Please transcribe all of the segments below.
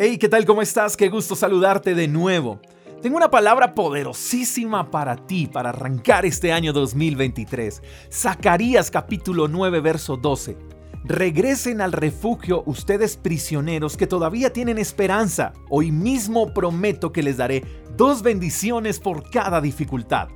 Hey, ¿qué tal? ¿Cómo estás? Qué gusto saludarte de nuevo. Tengo una palabra poderosísima para ti para arrancar este año 2023. Zacarías capítulo 9, verso 12. Regresen al refugio ustedes prisioneros que todavía tienen esperanza. Hoy mismo prometo que les daré dos bendiciones por cada dificultad.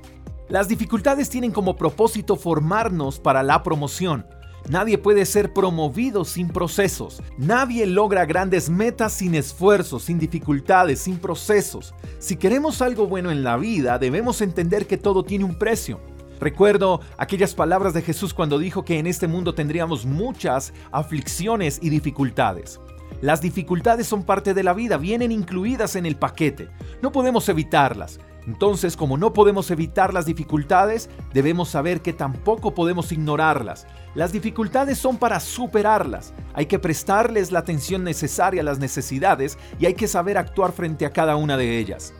Las dificultades tienen como propósito formarnos para la promoción. Nadie puede ser promovido sin procesos. Nadie logra grandes metas sin esfuerzos, sin dificultades, sin procesos. Si queremos algo bueno en la vida, debemos entender que todo tiene un precio. Recuerdo aquellas palabras de Jesús cuando dijo que en este mundo tendríamos muchas aflicciones y dificultades. Las dificultades son parte de la vida, vienen incluidas en el paquete. No podemos evitarlas. Entonces, como no podemos evitar las dificultades, debemos saber que tampoco podemos ignorarlas. Las dificultades son para superarlas. Hay que prestarles la atención necesaria a las necesidades y hay que saber actuar frente a cada una de ellas.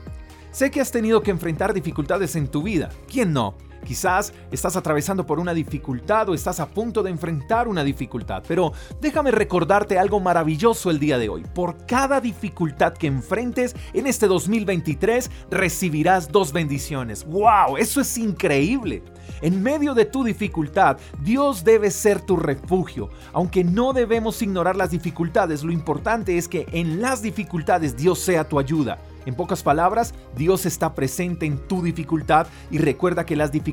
Sé que has tenido que enfrentar dificultades en tu vida. ¿Quién no? Quizás estás atravesando por una dificultad o estás a punto de enfrentar una dificultad, pero déjame recordarte algo maravilloso el día de hoy. Por cada dificultad que enfrentes en este 2023 recibirás dos bendiciones. ¡Wow! Eso es increíble. En medio de tu dificultad, Dios debe ser tu refugio. Aunque no debemos ignorar las dificultades, lo importante es que en las dificultades Dios sea tu ayuda. En pocas palabras, Dios está presente en tu dificultad y recuerda que las dificultades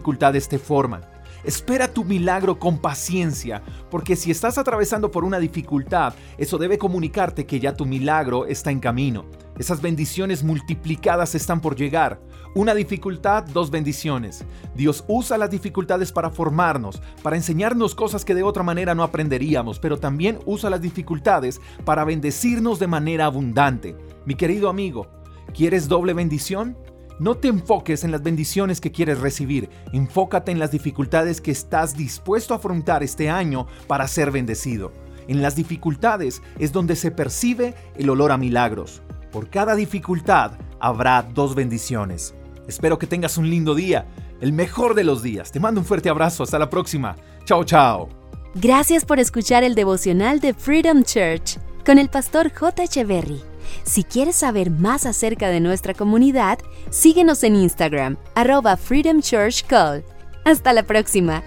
te forman. Espera tu milagro con paciencia, porque si estás atravesando por una dificultad, eso debe comunicarte que ya tu milagro está en camino. Esas bendiciones multiplicadas están por llegar. Una dificultad, dos bendiciones. Dios usa las dificultades para formarnos, para enseñarnos cosas que de otra manera no aprenderíamos, pero también usa las dificultades para bendecirnos de manera abundante. Mi querido amigo, ¿Quieres doble bendición? No te enfoques en las bendiciones que quieres recibir, enfócate en las dificultades que estás dispuesto a afrontar este año para ser bendecido. En las dificultades es donde se percibe el olor a milagros. Por cada dificultad habrá dos bendiciones. Espero que tengas un lindo día, el mejor de los días. Te mando un fuerte abrazo, hasta la próxima. Chao, chao. Gracias por escuchar el devocional de Freedom Church con el pastor J. Echeverry. Si quieres saber más acerca de nuestra comunidad, síguenos en Instagram, arroba Freedom Church Call. Hasta la próxima.